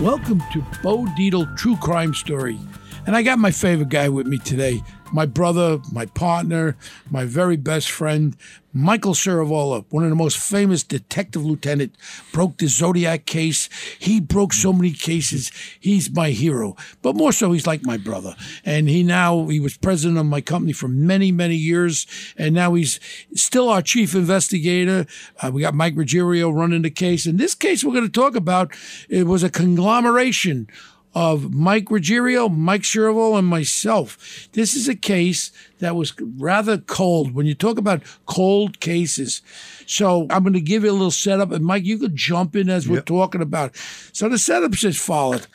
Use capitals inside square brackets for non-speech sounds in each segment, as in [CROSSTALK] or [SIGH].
Welcome to Bo Dietl True Crime Story. And I got my favorite guy with me today my brother, my partner, my very best friend, Michael Ciravolo, one of the most famous detective lieutenant, broke the Zodiac case. He broke so many cases. He's my hero, but more so, he's like my brother. And he now he was president of my company for many, many years, and now he's still our chief investigator. Uh, we got Mike Ruggiero running the case, and this case we're going to talk about it was a conglomeration of Mike Ruggiero, Mike Ciravolo, and myself. This is a case that was rather cold. When you talk about cold cases, so I'm going to give you a little setup, and Mike, you could jump in as we're yep. talking about. So the setup says followed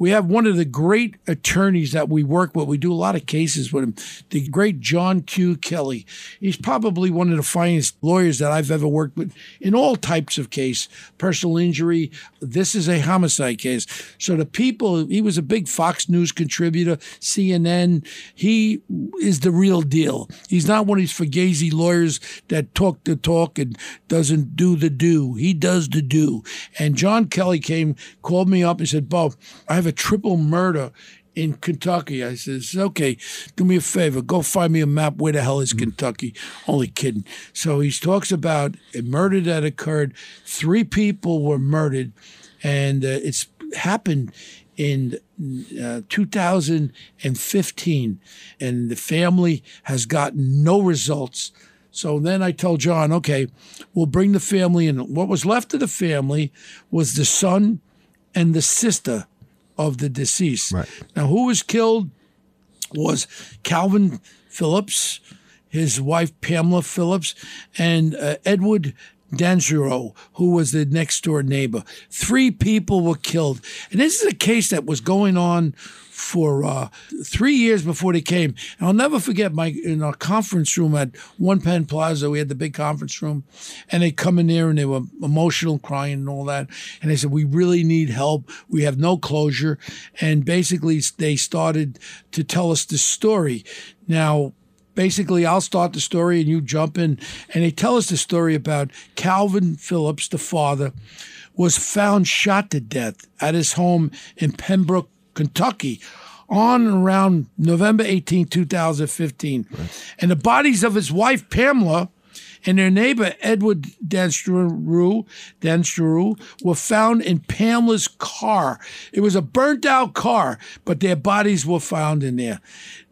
we have one of the great attorneys that we work with. We do a lot of cases with him, the great John Q. Kelly. He's probably one of the finest lawyers that I've ever worked with in all types of case, personal injury. This is a homicide case. So the people, he was a big Fox News contributor, CNN. He is the real deal. He's not one of these fugazi lawyers that talk the talk and doesn't do the do. He does the do. And John Kelly came, called me up and said, Bob, I have a triple murder in Kentucky. I says, okay, do me a favor, go find me a map. Where the hell is mm-hmm. Kentucky? Only kidding. So he talks about a murder that occurred. Three people were murdered, and uh, it's happened in uh, 2015, and the family has gotten no results. So then I told John, okay, we'll bring the family in. What was left of the family was the son and the sister of the deceased. Right. Now, who was killed was Calvin Phillips, his wife Pamela Phillips, and uh, Edward Dansereau, who was the next door neighbor. Three people were killed. And this is a case that was going on for uh, three years before they came. And I'll never forget my in our conference room at One Penn Plaza. We had the big conference room, and they come in there and they were emotional, crying, and all that. And they said, "We really need help. We have no closure." And basically, they started to tell us the story. Now, basically I'll start the story and you jump in. And they tell us the story about Calvin Phillips, the father, was found shot to death at his home in Pembroke, Kentucky on around November 18, 2015. Right. And the bodies of his wife, Pamela, and their neighbor, Edward Dansereau, were found in Pamela's car. It was a burnt out car, but their bodies were found in there.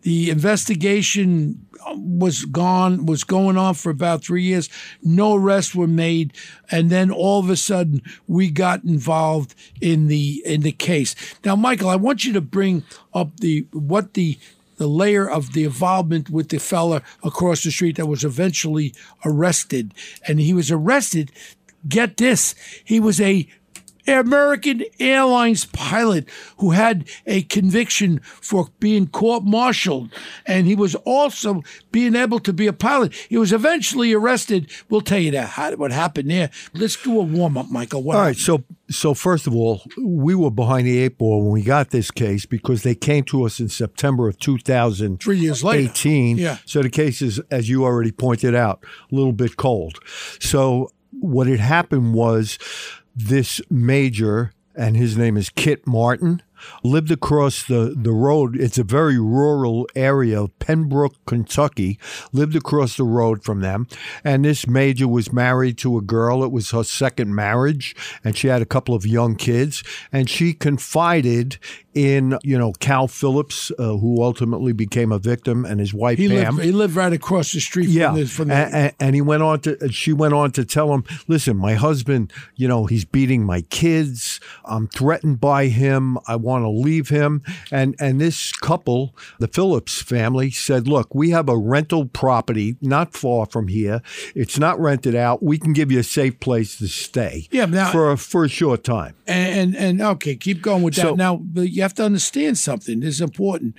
The investigation um, was gone, was going on for about three years. No arrests were made, and then all of a sudden we got involved in the in the case. Now, Michael, I want you to bring up the what the the layer of the involvement with the fella across the street that was eventually arrested, and he was arrested. Get this, he was a American Airlines pilot who had a conviction for being court martialed, and he was also being able to be a pilot. He was eventually arrested. We'll tell you that how, what happened there. Let's do a warm up, Michael. What all right. So, so first of all, we were behind the eight ball when we got this case because they came to us in September of 2000. Three years later. 18. Yeah. So the case is, as you already pointed out, a little bit cold. So what had happened was this major, and his name is Kit Martin, lived across the, the road. It's a very rural area of Pembroke, Kentucky, lived across the road from them. And this major was married to a girl. It was her second marriage, and she had a couple of young kids. And she confided in, you know, Cal Phillips, uh, who ultimately became a victim, and his wife he Pam. Lived, he lived right across the street yeah. from the, from the- and, and he went on to, she went on to tell him, listen, my husband, you know, he's beating my kids. I'm threatened by him. I want to leave him. And and this couple, the Phillips family, said, "Look, we have a rental property not far from here. It's not rented out. We can give you a safe place to stay. Yeah, now- for a, for a short time." And, and and okay, keep going with that. So- now, you have to understand something. This is important.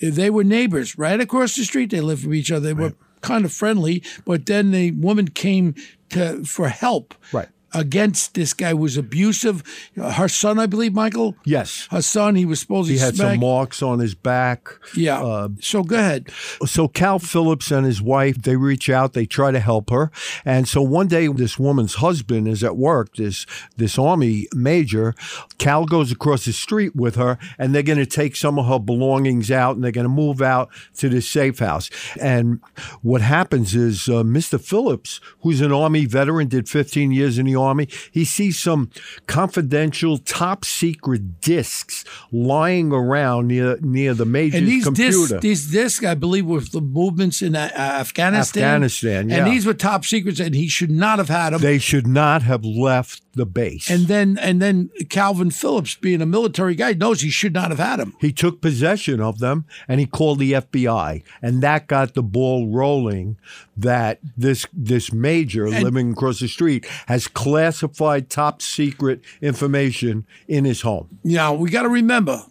They were neighbors right across the street. They lived from each other. They were kind of friendly. But then the woman came to for help. Right. Against this guy was abusive. Her son, I believe, Michael. Yes. Her son. He was supposed to be. He had some marks on his back. Yeah. Uh, so go ahead. so Cal Phillips and his wife they reach out they try to help her and so one day this woman's husband is at work this this army major Cal goes across the street with her and they're going to take some of her belongings out and they're going to move out to this safe house and what happens is uh, Mr. Phillips who's an army veteran did 15 years in the army he sees some confidential top secret discs lying around near near the major's And these computer discs, these discs, I believe, were the movements in uh, Afghanistan. Afghanistan, yeah. And these were top secrets, and he should not have had them. They should not have left the base. and then, and then Calvin Phillips, being a military guy, knows he should not have had them. he took possession of them and he called the FBI, and that got the ball rolling. That this this major living across the street has classified top secret information in his home. Now we got to remember,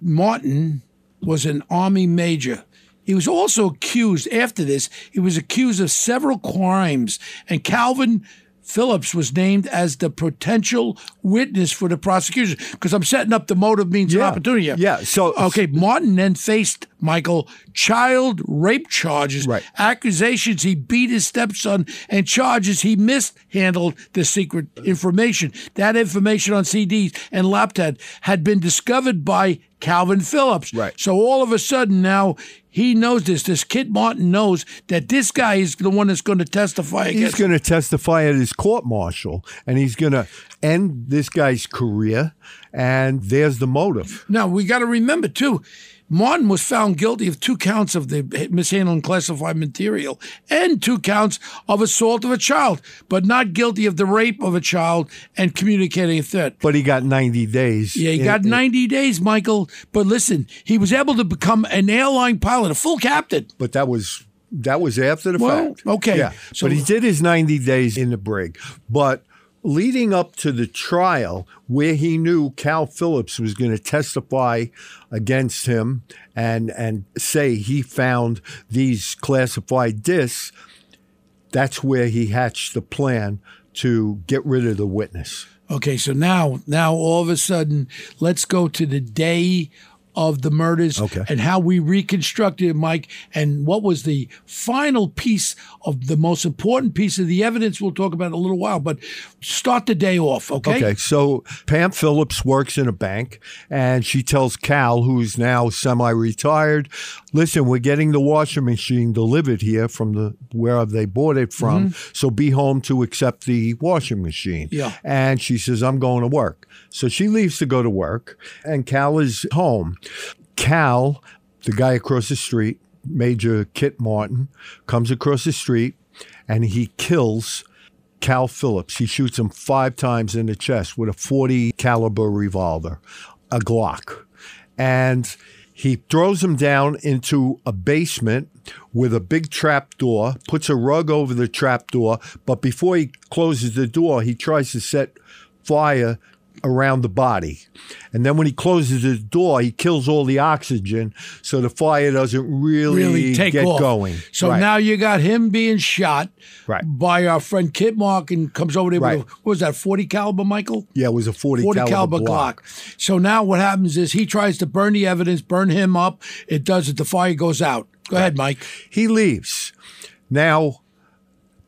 Martin was an army major. He was also accused after this. He was accused of several crimes, and Calvin Phillips was named as the potential witness for the prosecution because I'm setting up the motive means an Yeah. opportunity. here. Yeah, so- okay, Martin then faced Michael child rape charges, Right. accusations he beat his stepson, and charges he mishandled the secret information. That information on CDs and laptop had been discovered by Calvin Phillips. Right. So all of a sudden now he knows this. This Kit Martin knows that this guy is the one that's going to testify He's going to testify at his court martial, and he's going to end this guy's career. And there's the motive. Now we got to remember too. Martin was found guilty of two counts of the mishandling classified material and two counts of assault of a child, but not guilty of the rape of a child and communicating a threat. But he got 90 days. Yeah, he in- got in- 90 days, Michael. But listen, he was able to become an airline pilot, a full captain. but that was that was after the Well, fact. okay. Yeah. So- but he did his 90 days in the brig. But leading up to the trial where he knew Cal Phillips was going to testify against him and and say he found these classified discs, that's where he hatched the plan to get rid of the witness. Okay, so now, now all of a sudden, let's go to the day of the murders Okay. and how we reconstructed it, Mike, and what was the final piece of the most important piece of the evidence. We'll talk about in a little while, but start the day off, okay? Okay, so Pam Phillips works in a bank and she tells Cal, who's now semi retired, listen, we're getting the washing machine delivered here from the where have they bought it from. Mm-hmm. So be home to accept the washing machine. Yeah. And she says, I'm going to work. So she leaves to go to work and Cal is home. Cal, the guy across the street, Major Kit Martin, comes across the street and he kills Cal Phillips. He shoots him five times in the chest with a 40 caliber revolver, a Glock. And he throws him down into a basement with a big trap door, puts a rug over the trap door, but before he closes the door, he tries to set fire around the body. And then when he closes his door, he kills all the oxygen so the fire doesn't really, Really take get off. going. So Right. now you got him being shot Right. by our friend Kit Martin comes over there Right. with, a, what was that, 40 caliber, Michael? yeah, it was a 40, 40 caliber, caliber Glock. So now what happens is he tries to burn the evidence, burn him up. It does it. The fire goes out. Go ahead, Mike. He leaves. Now,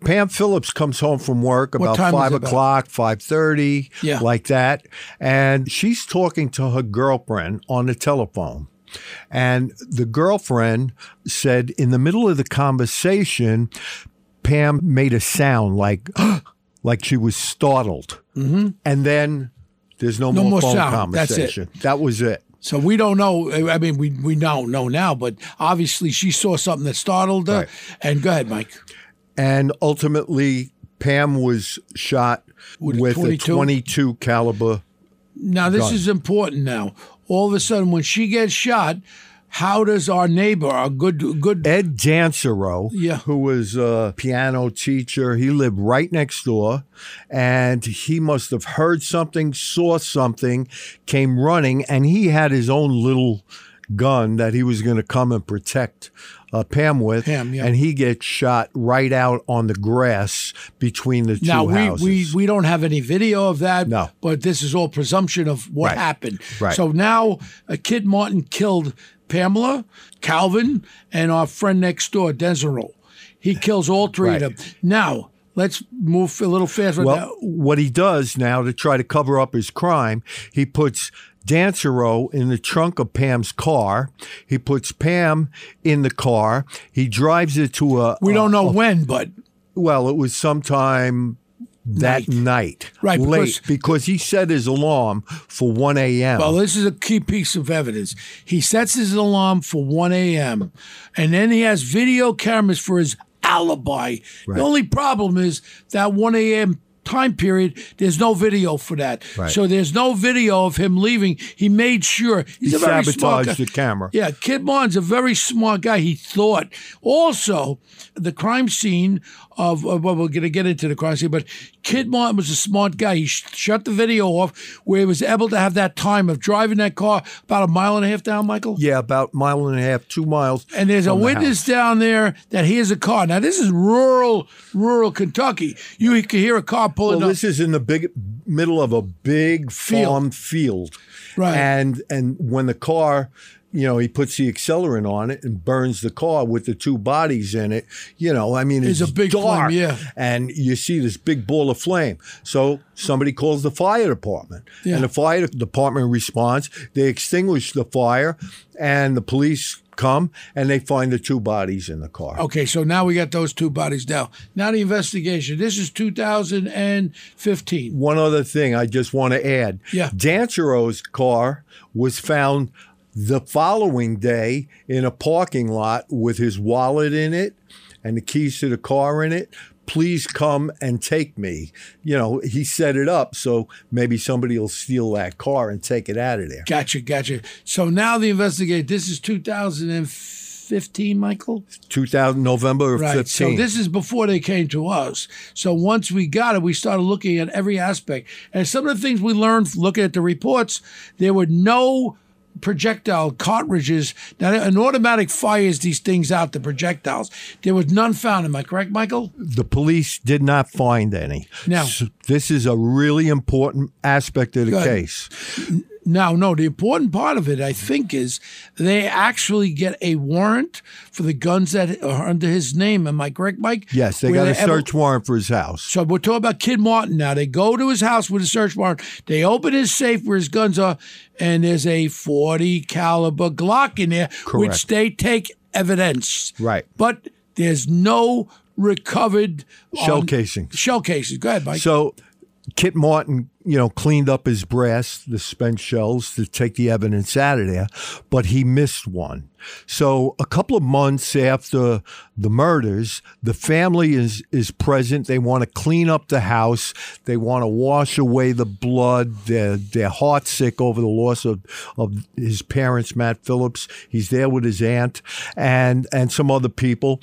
Pam Phillips comes home from work about five o'clock, five thirty, Yeah. like that, and she's talking to her girlfriend on the telephone. And the girlfriend said in the middle of the conversation, Pam made a sound like [GASPS] like she was startled, mm-hmm. and then there's no, No more, more phone sound. That's it. conversation. That was it. So we don't know. I mean, we we don't know now, but obviously she saw something that startled her. Right. And go ahead, Mike. And ultimately Pam was shot With with, a a 22? 22 caliber. Now this Gun. is important. Now all of a sudden when she gets shot, how does our neighbor, our good good Ed Dansereau, Yeah. who was a piano teacher, he lived right next door, and he must have heard something, saw something, came running, and he had his own little gun that he was going to come and protect uh, Pam with, Pam, yeah. and he gets shot right out on the grass between the two now we, houses. we we don't have any video of that. No. but this is all presumption of what Right. happened. Right. So now a Kit Martin killed Pamela, Calvin, and our friend next door, Desiree. He kills all three Right. of them. Now let's move a little faster. Well, Now- what he does now to try to cover up his crime, he puts Dansereau in the trunk of Pam's car. He puts Pam in the car. He drives it to a. we don't know when, but Well, it was sometime that Night. night, Right, late, because- because he set his alarm for one a.m. Well, this is a key piece of evidence. He sets his alarm for 1 a.m. and then he has video cameras for his alibi. The only problem is that 1 a.m. time period, there's no video for that. Right. So there's no video of him leaving. He made sure he's He a very smart sabotaged the camera. Yeah, Kit a very smart guy. He thought. Also, the crime scene of, of well, we're going to get into the crisis, but Kit Martin was a smart guy. He sh- shut the video off where he was able to have that time of driving that car about a mile and a half down, Michael. yeah, about mile and a half, two miles. And there's a the witness house. down there that hears a car. Now this is rural, rural Kentucky. You can hear a car pulling Well, up. this is in the big middle of a big Field. farm field, Right. And and when the car, you know, he puts the accelerant on it and burns the car with the two bodies in it. You know, I mean, it's, It's a big flame, yeah. and you see this big ball of flame. So somebody calls the fire department, Yeah. and the fire department responds. They extinguish the fire, and the police come and they find the two bodies in the car. Okay, so now we got those two bodies down. Now the investigation. This is 2015. One other thing I just want to add. Yeah. Dansereau's car was found the following day in a parking lot with his wallet in it and the keys to the car in it. Please come and take me. You know, he set it up so maybe somebody will steal that car and take it out of there. Gotcha, gotcha. So now the investigate. This is 2015, Michael. 2000 November of Right. 15. So this is before they came to us. So once we got it, we started looking at every aspect. And some of the things we learned looking at the reports, there were no projectile cartridges. Now, an automatic fires these things out, the projectiles. There was none found. Am I correct, Michael? the police did not find any. Now, So this is a really important aspect of the Good. case. Now, no, the important part of it, I think, is they actually get a warrant for the guns that are under his name. Am I correct, Mike? Yes, they Where got a they ever- search warrant for his house. So we're talking about Kit Martin now. They go to his house with a search warrant. They open his safe where his guns are, and there's a 40 caliber Glock in there, which they take evidence. Right. But there's no recovered Shell um, casings. Shell cases. Go ahead, Mike. So Kit Martin, you know, cleaned up his brass, the spent shells to take the evidence out of there, but he missed one. So a couple of months after the murders, the family is is present. They want to clean up the house. They want to wash away the blood. They're they're heartsick over the loss of, of his parents, Matt Phillips. He's there with his aunt and and some other people.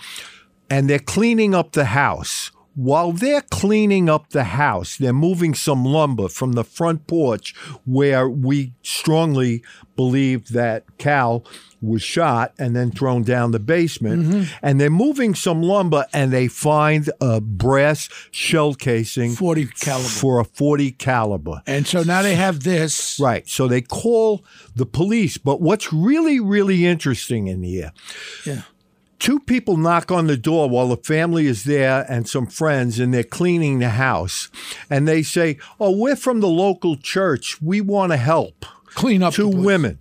And they're cleaning up the house. While they're cleaning up the house, they're moving some lumber from the front porch where we strongly believe that Cal was shot and then thrown down the basement. Mm-hmm. And they're moving some lumber and they find a brass shell casing 40 caliber. for a 40 caliber. and so now they have this. Right. So they call the police. But what's really, really interesting in here Yeah. Two people knock on the door while the family is there and some friends and they're cleaning the house. And they say oh we're from the local church. We want to help Clean up two women.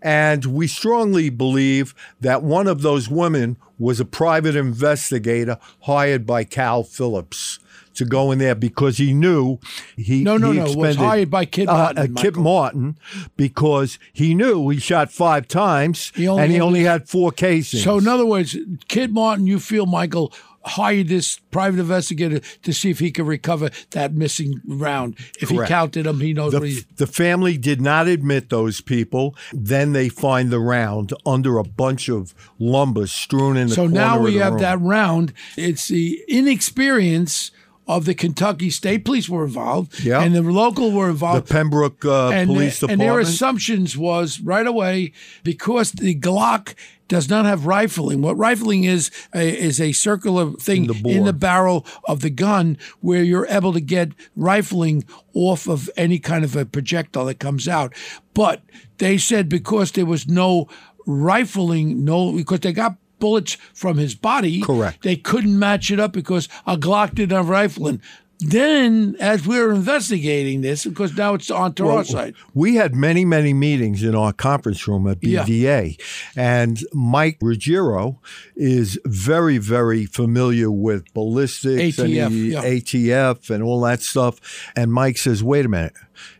And we strongly believe that one of those women was a private investigator hired by cal phillips to go in there because he knew he No, no, he no. Was hired by Kit uh, Martin, uh, Kit Michael. Martin because he knew he shot five times He and he only had four cases. So, in other words, Kit Martin, you feel, Michael, hired this private investigator to see if he could recover that missing round. If Correct. he counted them, he knows The, what he. the family did not admit those people. Then they find the round under a bunch of lumber strewn in the room. So now we the have room. that round. It's the inexperience of the Kentucky State Police were involved, Yeah. and the local were involved. the. Pembroke uh, and, Police Department. and their assumptions was right away because the Glock does not have rifling. What rifling is a, is a circular thing the in the barrel of the gun where you're able to get rifling off of any kind of a projectile that comes out. But they said because there was no rifling, no because they got bullets from his body. Correct. They couldn't match it up because a Glock didn't have rifling. Then, as we were investigating this, because now it's onto our side. We had many, many meetings in our conference room at Yeah. BDA, and Mike Ruggiero is very, very familiar with ballistics and ATF, he- yeah. ATF and all that stuff. And Mike says, "Wait a minute."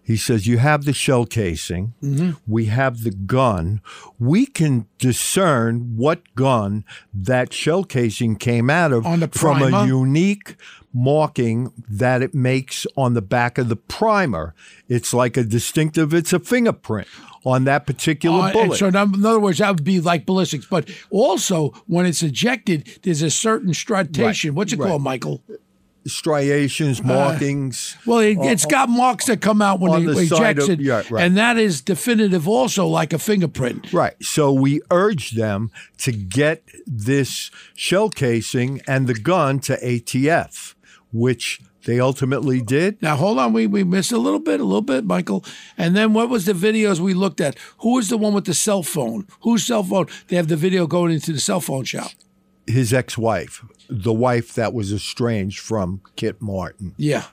He says, "You have the shell casing. Mm-hmm. We have the gun. We can discern what gun that shell casing came out of On from a unique marking that it makes on the back of the primer. It's like a distinctive, it's a fingerprint on that particular Uh, bullet. so, in other words, that would be like ballistics. But also, when it's ejected, there's a certain striation. Right, What's it right. called, Michael? Striations, markings. Well, it, it's got marks that come out when on he the side ejects it, yeah, right. and that is definitive, also like a fingerprint. Right. So we urge them to get this shell casing and the gun to ATF, which they ultimately did. Now, hold on, we we missed a little bit, a little bit, Michael. And then what was the videos we looked at? Who was the one with the cell phone? Whose cell phone? They have the video going into the cell phone shop. His ex wife, the wife that was estranged from Kit Martin. Yeah.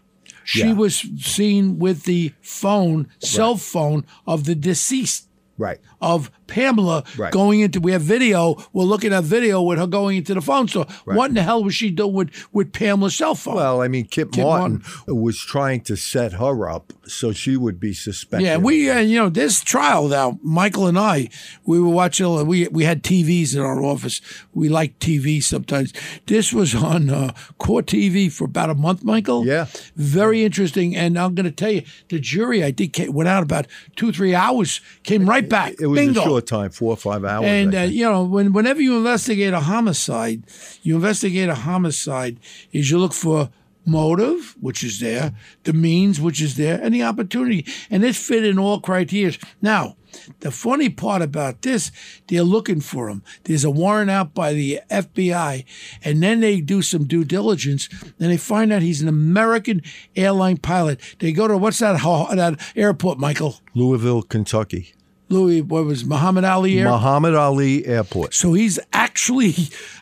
She Yeah. was seen with the phone, cell phone of the deceased. Right. of Pamela Right. going into. We have video. We're looking at video with her going into the phone store. What in the hell was she doing with, with Pamela's cell phone? Well, I mean, Kip, Kit Martin, was trying to set her up so she would be suspected. yeah, we uh, you know this trial now. Michael and I, we were watching. We we had TVs in our office. We like TV sometimes. This was on uh, Court TV for about a month. Michael, Yeah. very interesting. And I'm going to tell you, the jury I think went out about two three hours, came right back. It was Bingo. a short time, four or five hours. And uh, you know, when whenever you investigate a homicide, you investigate a homicide is you look for motive, which is there, the means, which is there, and the opportunity, and this fit in all criteria. Now, the funny part about this, they're looking for him. There's a warrant out by the FBI, and then they do some due diligence, and they find out he's an American airline pilot. They go to what's that that airport, Michael? Louisville, Kentucky. Louis, what was Muhammad Ali Air? Muhammad Ali Airport. So he's actually,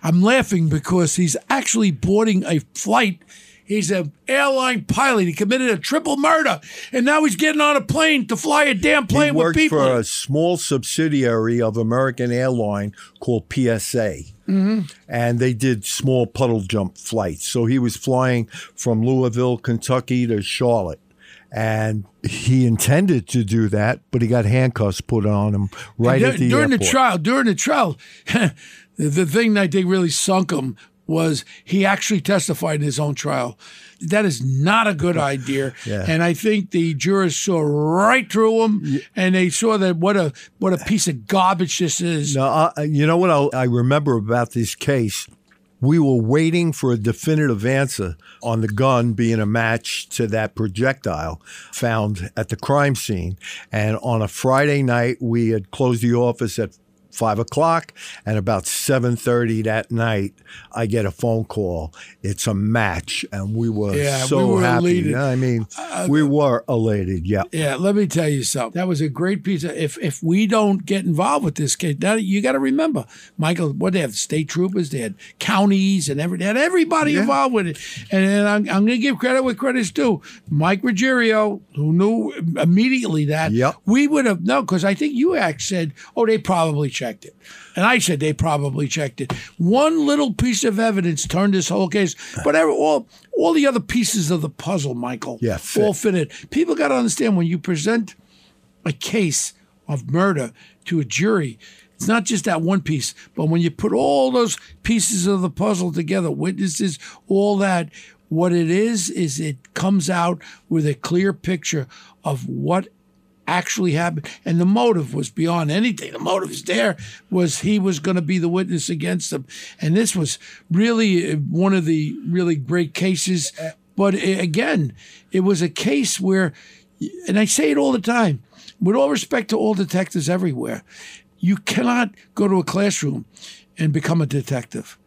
I'm laughing because he's actually boarding a flight. He's an airline pilot. He committed a triple murder, and now he's getting on a plane to fly a damn plane he with worked people. for a small subsidiary of American Airline called PSA. Mm-hmm. And they did small puddle jump flights. So he was flying from Louisville, Kentucky to Charlotte. And he intended to do that, but he got handcuffs put on him right Dur- at the during airport. the trial, during the trial, [LAUGHS] the, the thing that I think really sunk him was he actually testified in his own trial. That is not a good idea, [LAUGHS] Yeah. and I think the jurors saw right through him, and they saw that what a what a piece of garbage this is. Now, I, you know what I'll, I remember about this case? We were waiting for a definitive answer on the gun being a match to that projectile found at the crime scene. And on a Friday night, we had closed the office at five o'clock, and about seven thirty that night, I get a phone call. It's a match, and we were Yeah, so we were happy. elated. I mean, we were elated. Yeah. Yeah, let me tell you something. That was a great piece. Of, if if we don't get involved with this case, now you got to remember, Michael. What they have state troopers, they had counties, and every they had everybody involved with it. And, and I'm, I'm going to give credit where credit's due. Mike Ruggiero, who knew immediately that Yep. we would have no, because I think you act said, oh, they probably checked it. And I said they probably checked it. One little piece of evidence turned this whole case, but every, all all the other pieces of the puzzle, Michael, Yeah, fit. all fit in. People got to understand when you present a case of murder to a jury, It's not just that one piece, but when you put all those pieces of the puzzle together, witnesses, all that, what it is, is it comes out with a clear picture of what actually happened. And the motive was beyond anything. The motive is there was he was going to be the witness against them. And this was really uh, one of the really great cases. But again, it was a case where, and I say it all the time, with all respect to all detectives everywhere, you cannot go to a classroom and become a detective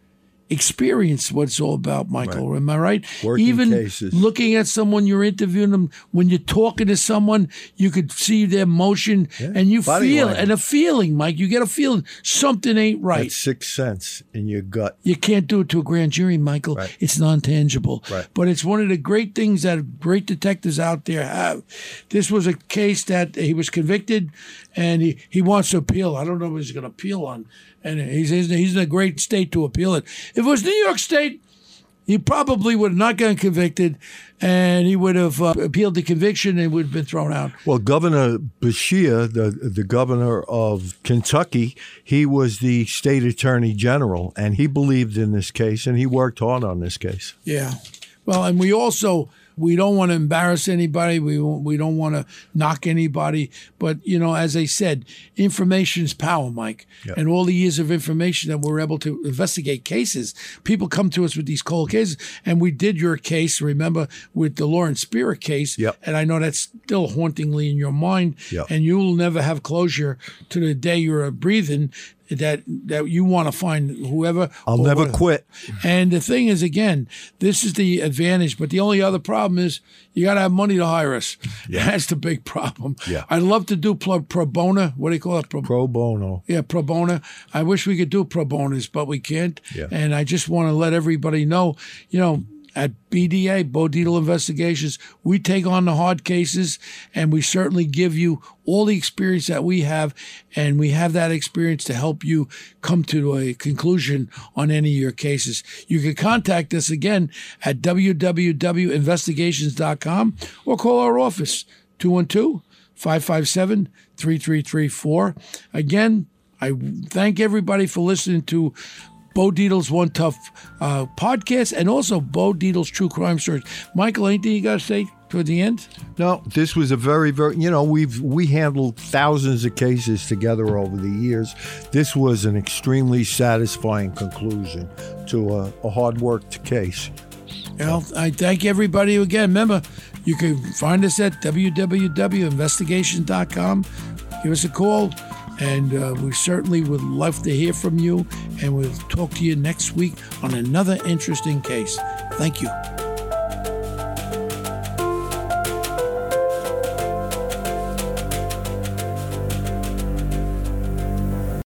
experience what it's all about, Michael. Am I right? Working Even cases. looking at someone, you're interviewing them. When you're talking to someone, you could see their emotion, and you Body feel language. and a feeling, Mike. You get a feeling something ain't right. That sixth sense in your gut. You can't do it to a grand jury, Michael. Right. It's non tangible. Right. But it's one of the great things that great detectives out there have. This was a case that he was convicted and he, he wants to appeal. I don't know what he's going to appeal on. And he's, he's, he's in a great state to appeal it. If it was New York State, he probably would have not gotten convicted and he would have uh, appealed the conviction and would have been thrown out. Well, Governor Beshear, the the governor of Kentucky, he was the state attorney general, and he believed in this case, and he worked hard on this case. Yeah. Well, and we also we don't want to embarrass anybody. We won't- we don't want to knock anybody. But you know, as I said, information is power, Mike. And all the years of information that we're able to investigate cases, people come to us with these cold cases, and we did your case. Remember with the Lawrence Spirit case, Yep. and I know that's still hauntingly in your mind. Yep. And you will never have closure to the day you're breathing. That that you want to find whoever. I'll never whatever. quit. And the thing is, again, this is the advantage. But the only other problem is you got to have money to hire us. Yeah. [LAUGHS] That's the big problem. Yeah. I'd love to do pro, pro bono. What do you call it? Pro, Pro bono. yeah, pro bono. I wish we could do pro bonos, but we can't. Yeah. And I just want to let everybody know, you know, at BDA, Bo Investigations, we take on the hard cases and we certainly give you all the experience that we have. And we have that experience to help you come to a conclusion on any of your cases. You can contact us again at www.investigations.com or call our office, 212 557 3334. Again, I thank everybody for listening to Bo Dietl's One Tough uh, podcast and also Bo Dietl's True Crime Stories. Michael, anything you got to say toward the end? No, this was a very, very. You know, we've we handled thousands of cases together over the years. This was an extremely satisfying conclusion to a, a hard worked case. Well, I thank everybody again. Remember, you can find us at www.investigation.com. Give us a call, and uh, we certainly would love to hear from you. And we'll talk to you next week on another interesting case. Thank you.